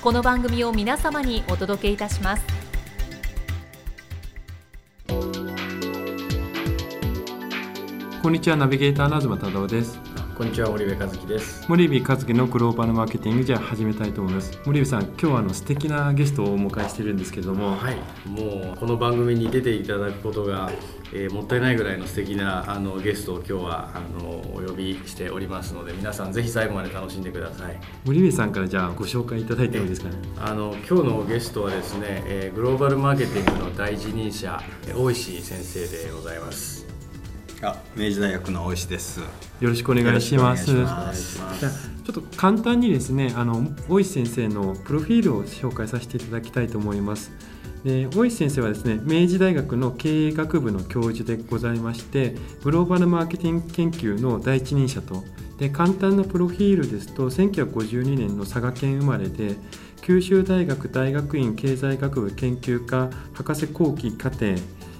この番組を皆様にお届けいたします。こんにちは。ナビゲーターの東忠夫です。こんにちは森部和樹です。森部和樹のグローバルマーケティングじゃあ始めたいと思います。森部さん今日はあの素敵なゲストをお迎えしているんですけれども。はい。もうこの番組に出ていただくことが、えーもったいないぐらいの素敵なあのゲストを今日はあのお呼びしておりますので皆さんぜひ最後まで楽しんでください。森部さんからじゃあご紹介いただいてもいいですかね？あの今日のゲストはですね、えーグローバルマーケティングの第一人者えー大石先生でございますあ明治大学の大石です。よろしくお願いします。まじゃちょっと簡単にですねあの大石先生のプロフィールを紹介させていただきたいと思います。で大石先生はですね明治大学の経営学部の教授でございましてグローバルマーケティング研究の第一人者と。で簡単なプロフィールですと1952年の佐賀県生まれで九州大学大学院経済学部研究科博士後期課程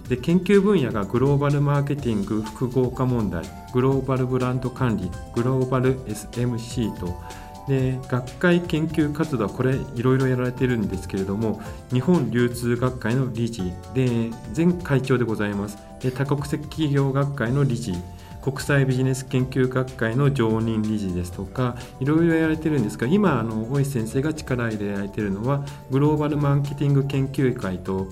で研究分野がグローバルマーケティング複合化問題グローバルブランド管理グローバル SMC と。で学会研究活動はこれいろいろやられてるんですけれども日本流通学会の理事。で前会長でございます。で多国籍企業学会の理事。国際ビジネス研究学会の常任理事ですとかいろいろやられてるんですが今あの大石先生が力入れられてるのはグローバルマーケティング研究会と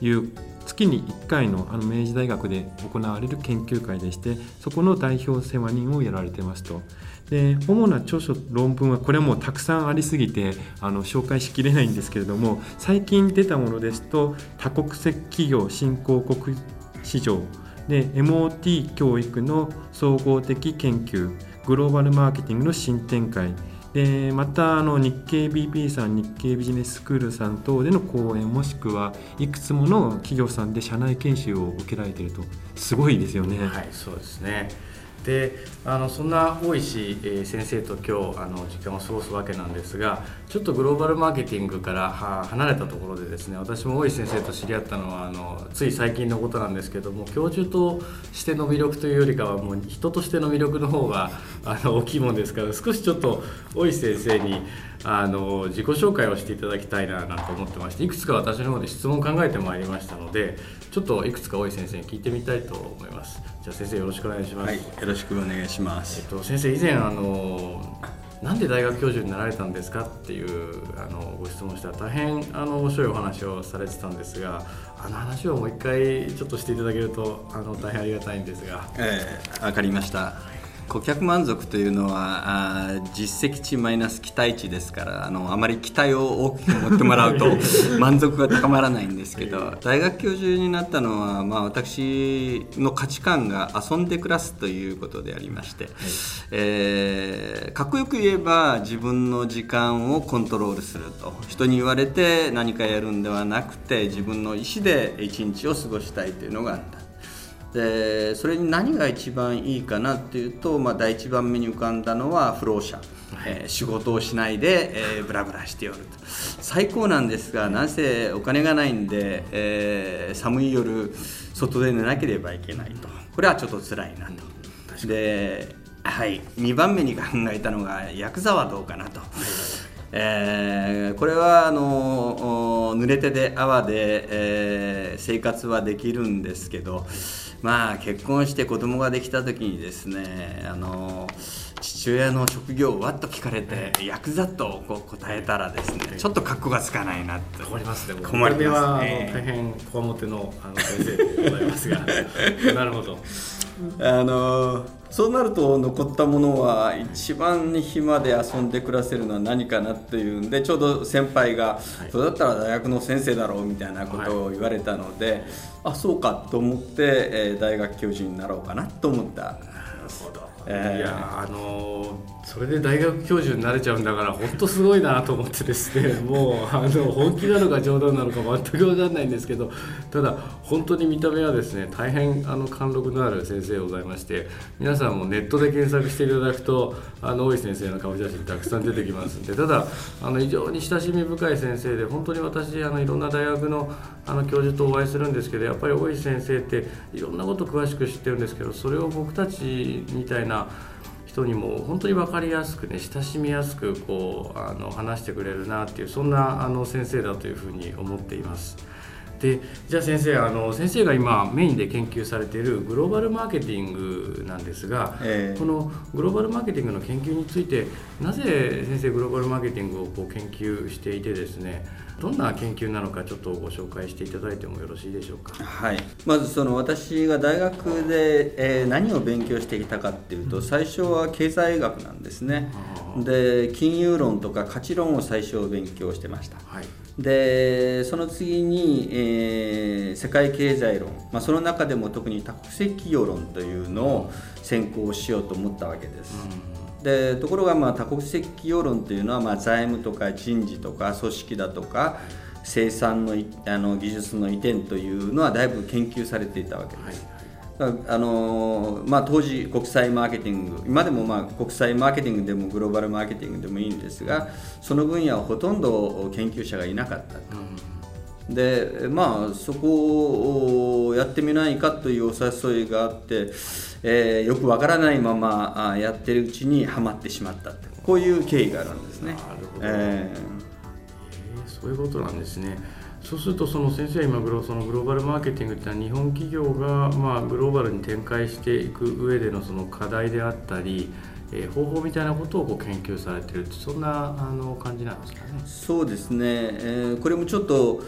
いう月に1回のあの明治大学で行われる研究会でしてそこの代表世話人をやられてますと。で主な著書論文はこれはもうたくさんありすぎてあの紹介しきれないんですけれども最近出たものですと多国籍企業新興国市場で MOT 教育の総合的研究グローバルマーケティングの新展開でまたあの日経 BP さん日経ビジネススクールさん等での講演もしくはいくつもの企業さんで社内研修を受けられているとすごいですよね。はい、そうですね。で、あのそんな大石えー先生と今日あの時間を過ごすわけなんですが、ちょっとグローバルマーケティングから離れたところでですね、私も大石先生と知り合ったのはあのつい最近のことなんですけども、教授としての魅力というよりかはもう人としての魅力の方があの大きいもんですから、少しちょっと大石先生にあの自己紹介をしていただきたいななんて思ってましていくつか私の方で質問を考えてまいりましたのでちょっといくつか大石先生に聞いてみたいと思いますじゃあ先生よろしくお願いします、はい、よろしくお願いしまえっす。と、先生以前あのなんで大学教授になられたんですかっていうあのご質問したら大変あの面白いお話をされてたんですがあの話をもう一回ちょっとしていただけるとあの大変ありがたいんですがえー、わかりました。顧客満足というのはあー実績値マイナス期待値ですからあのあまり期待を大きく持ってもらうと 満足が高まらないんですけど大学教授になったのは、まあ、私の価値観が遊んで暮らすということでありまして、えーかっこよく言えば自分の時間をコントロールすると人に言われて何かやるんではなくて自分の意思で一日を過ごしたいというのがあった。でそれに何が一番いいかなっていうと、まあ、第一番目に浮かんだのは不老者、えー仕事をしないで、えーブラブラしておると。最高なんですがなぜお金がないんで、えー寒い夜外で寝なければいけないと。これはちょっと辛いなと。で、はい、2番目に考えたのがヤクザはどうかなと。えーこれはあのお濡れ手で泡で、えー、生活はできるんですけどまあ結婚して子供ができた時にですねあの父親の職業をわっと聞かれてヤクザとこう答えたらですねちょっと格好がつかないなって。困りますね困ります。ね大変こわもてのあの先生でございますが。なるほど。あのそうなると残ったものは一番暇で遊んで暮らせるのは何かなっていうんでちょうど先輩が、それだったら大学の先生だろうみたいなことを言われたので、あそうかと思って、えー大学教授になろうかなと思ったなるほど、えーいやあのーそれで大学教授になれちゃうんだから本当すごいなと思ってですね もうあの本気なのか冗談なのか全く分かんないんですけどただ本当に見た目はですね大変あの貫禄のある先生でございまして皆さんもネットで検索していただくとあの大石先生の顔写真たくさん出てきますんでただあの非常に親しみ深い先生で本当に私あのいろんな大学のあの教授とお会いするんですけどやっぱり大石先生っていろんなこと詳しく知ってるんですけどそれを僕たちみたいな人にも本当に分かりやすくね親しみやすくこうあの話してくれるなっていうそんなあの先生だというふうに思っています。でじゃあ先生あの先生が今メインで研究されているグローバルマーケティングなんですが、ええ。このグローバルマーケティングの研究についてなぜ先生グローバルマーケティングをこう研究していてですねどんな研究なのかちょっとご紹介していただいてもよろしいでしょうか？はい、まずその私が大学で、えー何を勉強してきたかっていうと最初は経済学なんですね。で金融論とか価値論を最初勉強してました。はいでその次に、えー世界経済論、まあ、その中でも特に多国籍企業論というのを専攻しようと思ったわけです、でところがまあ多国籍企業論というのはまあ財務とか人事とか組織だとか生産のいあの技術の移転というのはだいぶ研究されていたわけです、だからあのまあ、当時国際マーケティング今でもまあ国際マーケティングでもグローバルマーケティングでもいいんですがその分野はほとんど研究者がいなかったと。でまあそこをやってみないかというお誘いがあって、えーよくわからないままあやってるうちにはまってしまったってこういう経緯があるんですね。なるほどええーそういうことなんですね。そうするとその先生は今グロそのグローバルマーケティングっていうのは日本企業がまあグローバルに展開していく上でのその課題であったり、えー方法みたいなことをこう研究されてるそんなあの感じなんですかね。そうですね、えーこれもちょっと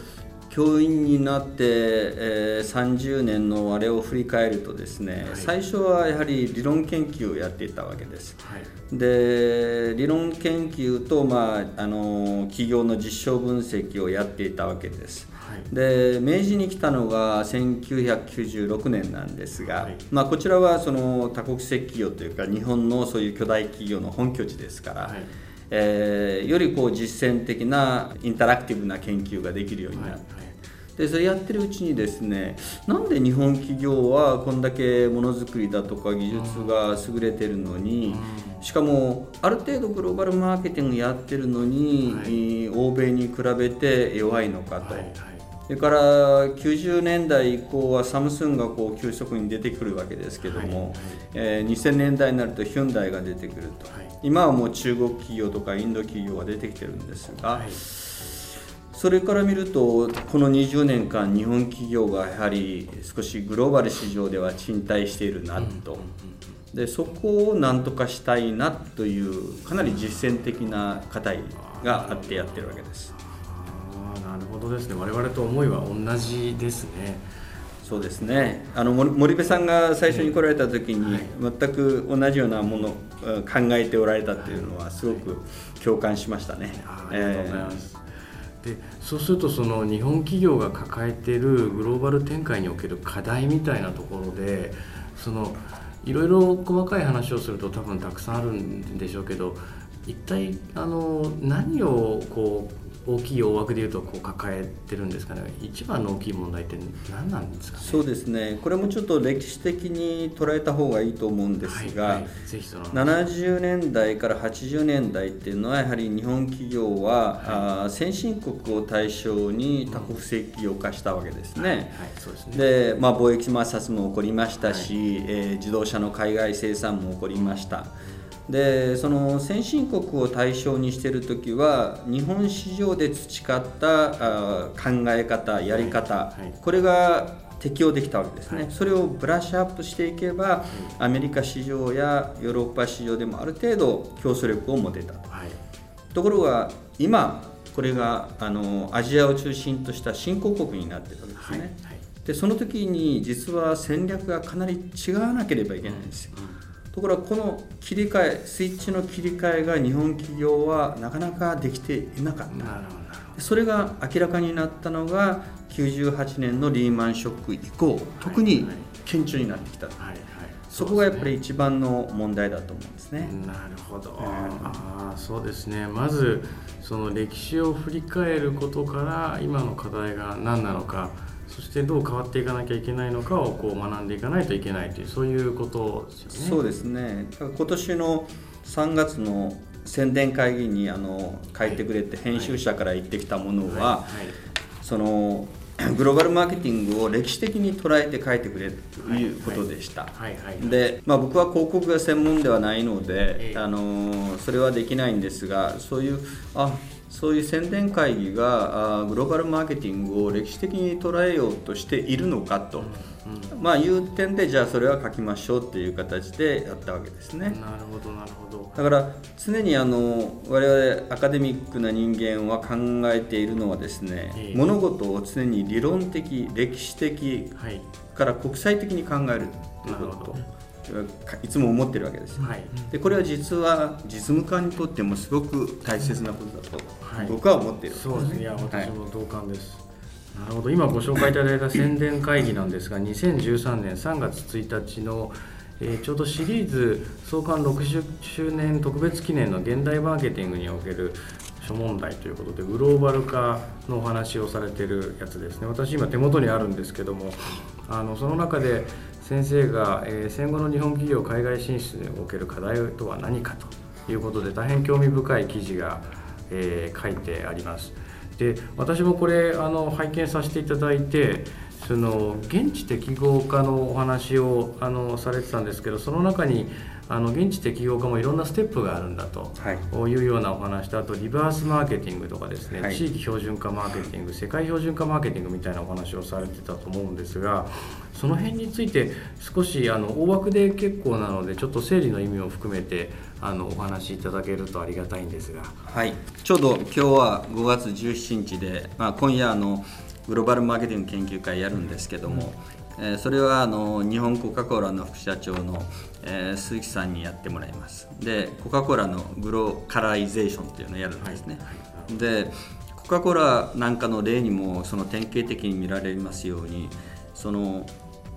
教員になって、えー30年のあれを振り返るとですね、はい最初はやはり理論研究をやっていたわけです。はい。で理論研究と、まあ、あの企業の実証分析をやっていたわけです。はい。で明治に来たのが1996年なんですが、はいまあ、こちらはその多国籍企業というか日本のそういう巨大企業の本拠地ですから、はいえーよりこう実践的なインタラクティブな研究ができるようになはいって、でそれやってるうちにですねなんで日本企業はこんだけものづくりだとか技術が優れてるのに、しかもある程度グローバルマーケティングやってるのに、はい。えー欧米に比べて弱いのかと。はいはいそれから90年代以降はサムスンがこう急速に出てくるわけですけども、はいはい。えー2000年代になるとヒュンダイが出てくると、はい。今はもう中国企業とかインド企業が出てきてるんですが、はい。それから見るとこの20年間日本企業がやはり少しグローバル市場では賃貸しているなと、でそこをなんとかしたいなというかなり実践的な課題があってやってるわけです。なるほどですね。我々と思いは同じですね。そうですねあの森森部さんが最初に来られた時に全く同じようなものをうん考えておられたっていうのはすごく共感しましたね。あーありがとうございます。でそうするとその日本企業が抱えているグローバル展開における課題みたいなところでそのいろいろ細かい話をすると多分たくさんあるんでしょうけど一体あの何をこう大きい大枠でいうとこう抱えてるんですかね。一番の大きい問題って何なんですかね。そうですね。これもちょっと歴史的に捉えた方がいいと思うんですが、はいはい、ぜひその70年代から80年代っていうのはやはり日本企業は、あー先進国を対象に多国籍企業化したわけですね。ですね。で、まあ、貿易摩擦も起こりましたし、えー自動車の海外生産も起こりましたでその先進国を対象にしている時は日本市場で培ったあ考え方やり方、はい。はい、これが適用できたわけですね、はい、それをブラッシュアップしていけば、アメリカ市場やヨーロッパ市場でもある程度競争力を持てたと、ところが今これがあのアジアを中心とした新興国になっているわけですね、でその時に実は戦略がかなり違わなければいけないんですよ、ところがこの切り替えスイッチの切り替えが日本企業はなかなかできていなかった。それが明らかになったのが98年のリーマンショック以降特に顕著になってきた、はいはい、そこがやっぱり一番の問題だと思うんですね。なるほど、あそうですね。まずその歴史を振り返ることから今の課題が何なのかそしてどう変わっていかなきゃいけないのかをこう学んでいかないといけないというそういうことですよね。そうですね。今年の3月の宣伝会議にあの書いてくれて編集者から言ってきたものは、はい。はい、そのグローバルマーケティングを歴史的に捉えて書いてくれということでした。で、まあ、僕は広告が専門ではないので、あのそれはできないんですがそういうあそういう宣伝会議がグローバルマーケティングを歴史的に捉えようとしているのかと、うん、まあいう点でじゃあそれは書きましょうっていう形でやったわけですね。なるほどなるほど。だから常にあの我々アカデミックな人間は考えているのはですね、えー、物事を常に理論的歴史的から国際的に考えるということ。いつも思ってるわけです、はい、でこれは実は実務家にとってもすごく大切なことだと、僕は思っている、そうですね。いや私も同感です、なるほど。今ご紹介いただいた宣伝会議なんですが2013年3月1日の、えー、ちょうどシリーズ創刊60周年特別記念の現代マーケティングにおける諸問題ということでグローバル化のお話をされてるやつですね。私今手元にあるんですけどもあのその中で先生が、え、戦後の日本企業海外進出における課題とは何かということで大変興味深い記事が、え、書いてあります。で私もこれあの拝見させていただいてその現地適合化のお話をあのされてたんですけどその中にあの現地適合化もいろんなステップがあるんだと、はい、いうようなお話とあとリバースマーケティングとかですね、はい、地域標準化マーケティング世界標準化マーケティングみたいなお話をされてたと思うんですがその辺について少しあの大枠で結構なのでちょっと整理の意味を含めてあのお話しいただけるとありがたいんですが。はい。ちょうど今日は5月17日で、まあ、今夜あのグローバルマーケティング研究会やるんですけども、うん、えー、それはあの日本コカ・コーラの副社長のえー、鈴木さんにやってもらいます。でコカ・コーラのグローカライゼーションっていうのをやるんですね、でコカ・コーラなんかの例にもその典型的に見られますようにその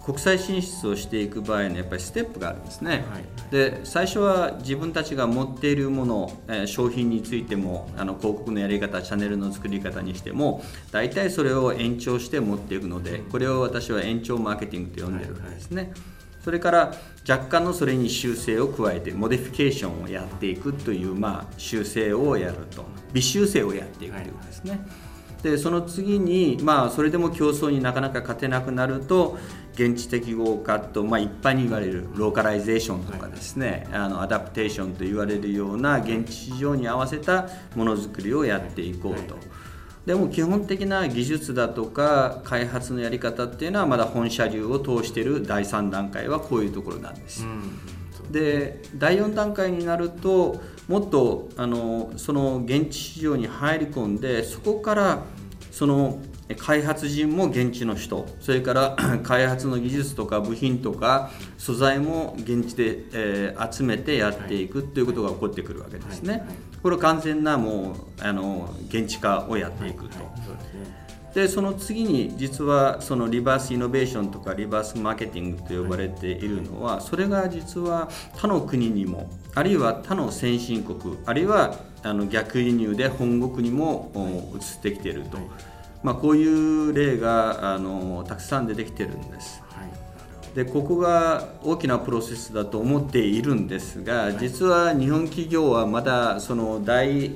国際進出をしていく場合のやっぱりステップがあるんですね、はい、で最初は自分たちが持っているもの、えー、商品についてもあの広告のやり方チャンネルの作り方にしても大体それを延長して持っていくのでこれを私は延長マーケティングと呼んでるんですね、それから若干のそれに修正を加えて modification をやっていくという、まあ、修正をやると。微修正をやっていくということですね。はいでその次に、まあ、それでも競争になかなか勝てなくなると現地適合化と、まあ、一般に言われるローカライゼーションとかですね、はい、あの adaptation と言われるような現地市場に合わせたものづくりをやっていこうと。はいでも基本的な技術だとか開発のやり方っていうのはまだ本社流を通している第3段階はこういうところなんです。うん、で第4段階になるともっとあのその現地市場に入り込んでそこからその開発陣も現地の人それから 開発の技術とか部品とか素材も現地で、えー、集めてやっていくということが起こってくるわけですね。はい。はい、これは完全なもうあの現地化をやっていくと。でその次に実はそのリバースイノベーションとかリバースマーケティングと呼ばれているのはそれが実は他の国にもあるいは他の先進国あるいはあの逆輸入で本国にも移ってきていると。まあ、こういう例があのたくさん出てきてるんです。でここが大きなプロセスだと思っているんですが実は日本企業はまだその第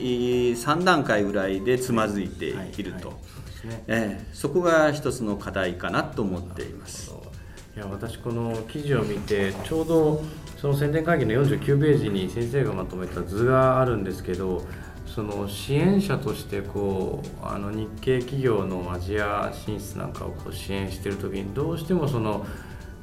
3段階ぐらいでつまずいていると、えそこが一つの課題かなと思っています。いや私この記事を見てちょうどその宣伝会議の49ページに先生がまとめた図があるんですけどその支援者としてこうあの日系企業のアジア進出なんかをこう支援してる時にどうしてもその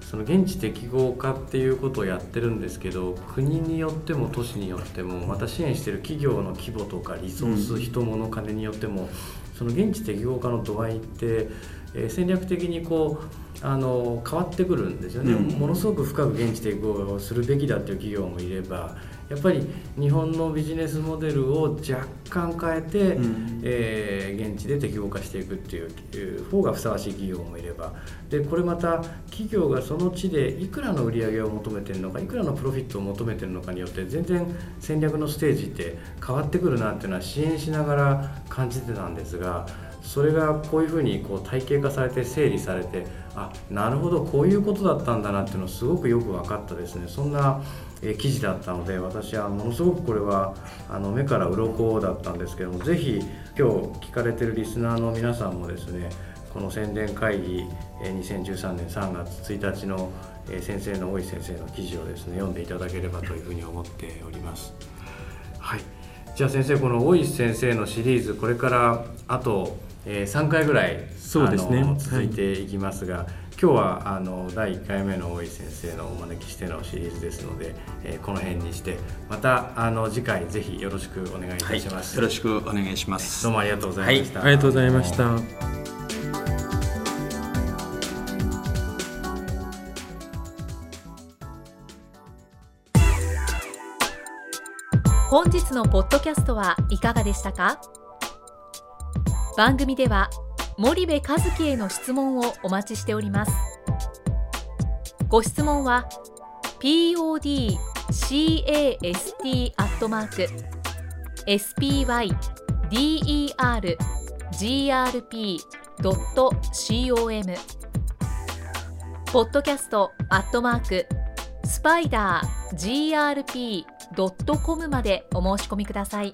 その現地適合化っていうことをやってるんですけど国によっても都市によってもまた支援してる企業の規模とかリソース、人物金によってもその現地適合化の度合いって、えー、戦略的にこうあの変わってくるんですよね、うん、ものすごく深く現地適合をするべきだっていう企業もいればやっぱり日本のビジネスモデルを若干変えて、うん、えー、現地で適合化していくっていう方がふさわしい企業もいれば。でこれまた企業がその地でいくらの売り上げを求めてるのかいくらのプロフィットを求めてるのかによって全然戦略のステージって変わってくるなっていうのは支援しながら感じてたんですがそれがこういうふうにこう体系化されて整理されてあなるほどこういうことだったんだなっていうのすごくよく分かったですねそんな記事だったので私はものすごくこれはあの目から鱗だったんですけどもぜひ今日聞かれてるリスナーの皆さんもですねこの宣伝会議2013年3月1日の先生の大石先生の記事をですね読んでいただければというふうに思っております。はいじゃあ先生この大石先生のシリーズこれからあとえー、3回ぐらいそうですね。続いていきますが、はい、今日はあの第1回目の大井先生のお招きしてのシリーズですので、えー、この辺にしてまたあの次回ぜひよろしくお願いいたします、はい、よろしくお願いします。どうもありがとうございました、はい、ありがとうございました。本日のポッドキャストはいかがでしたか？番組では森部一樹への質問をお待ちしておりますご質問は podcast アットマーク spydergrp.com ポッドキャストアットマークスパイダー grp.com までお申し込みください。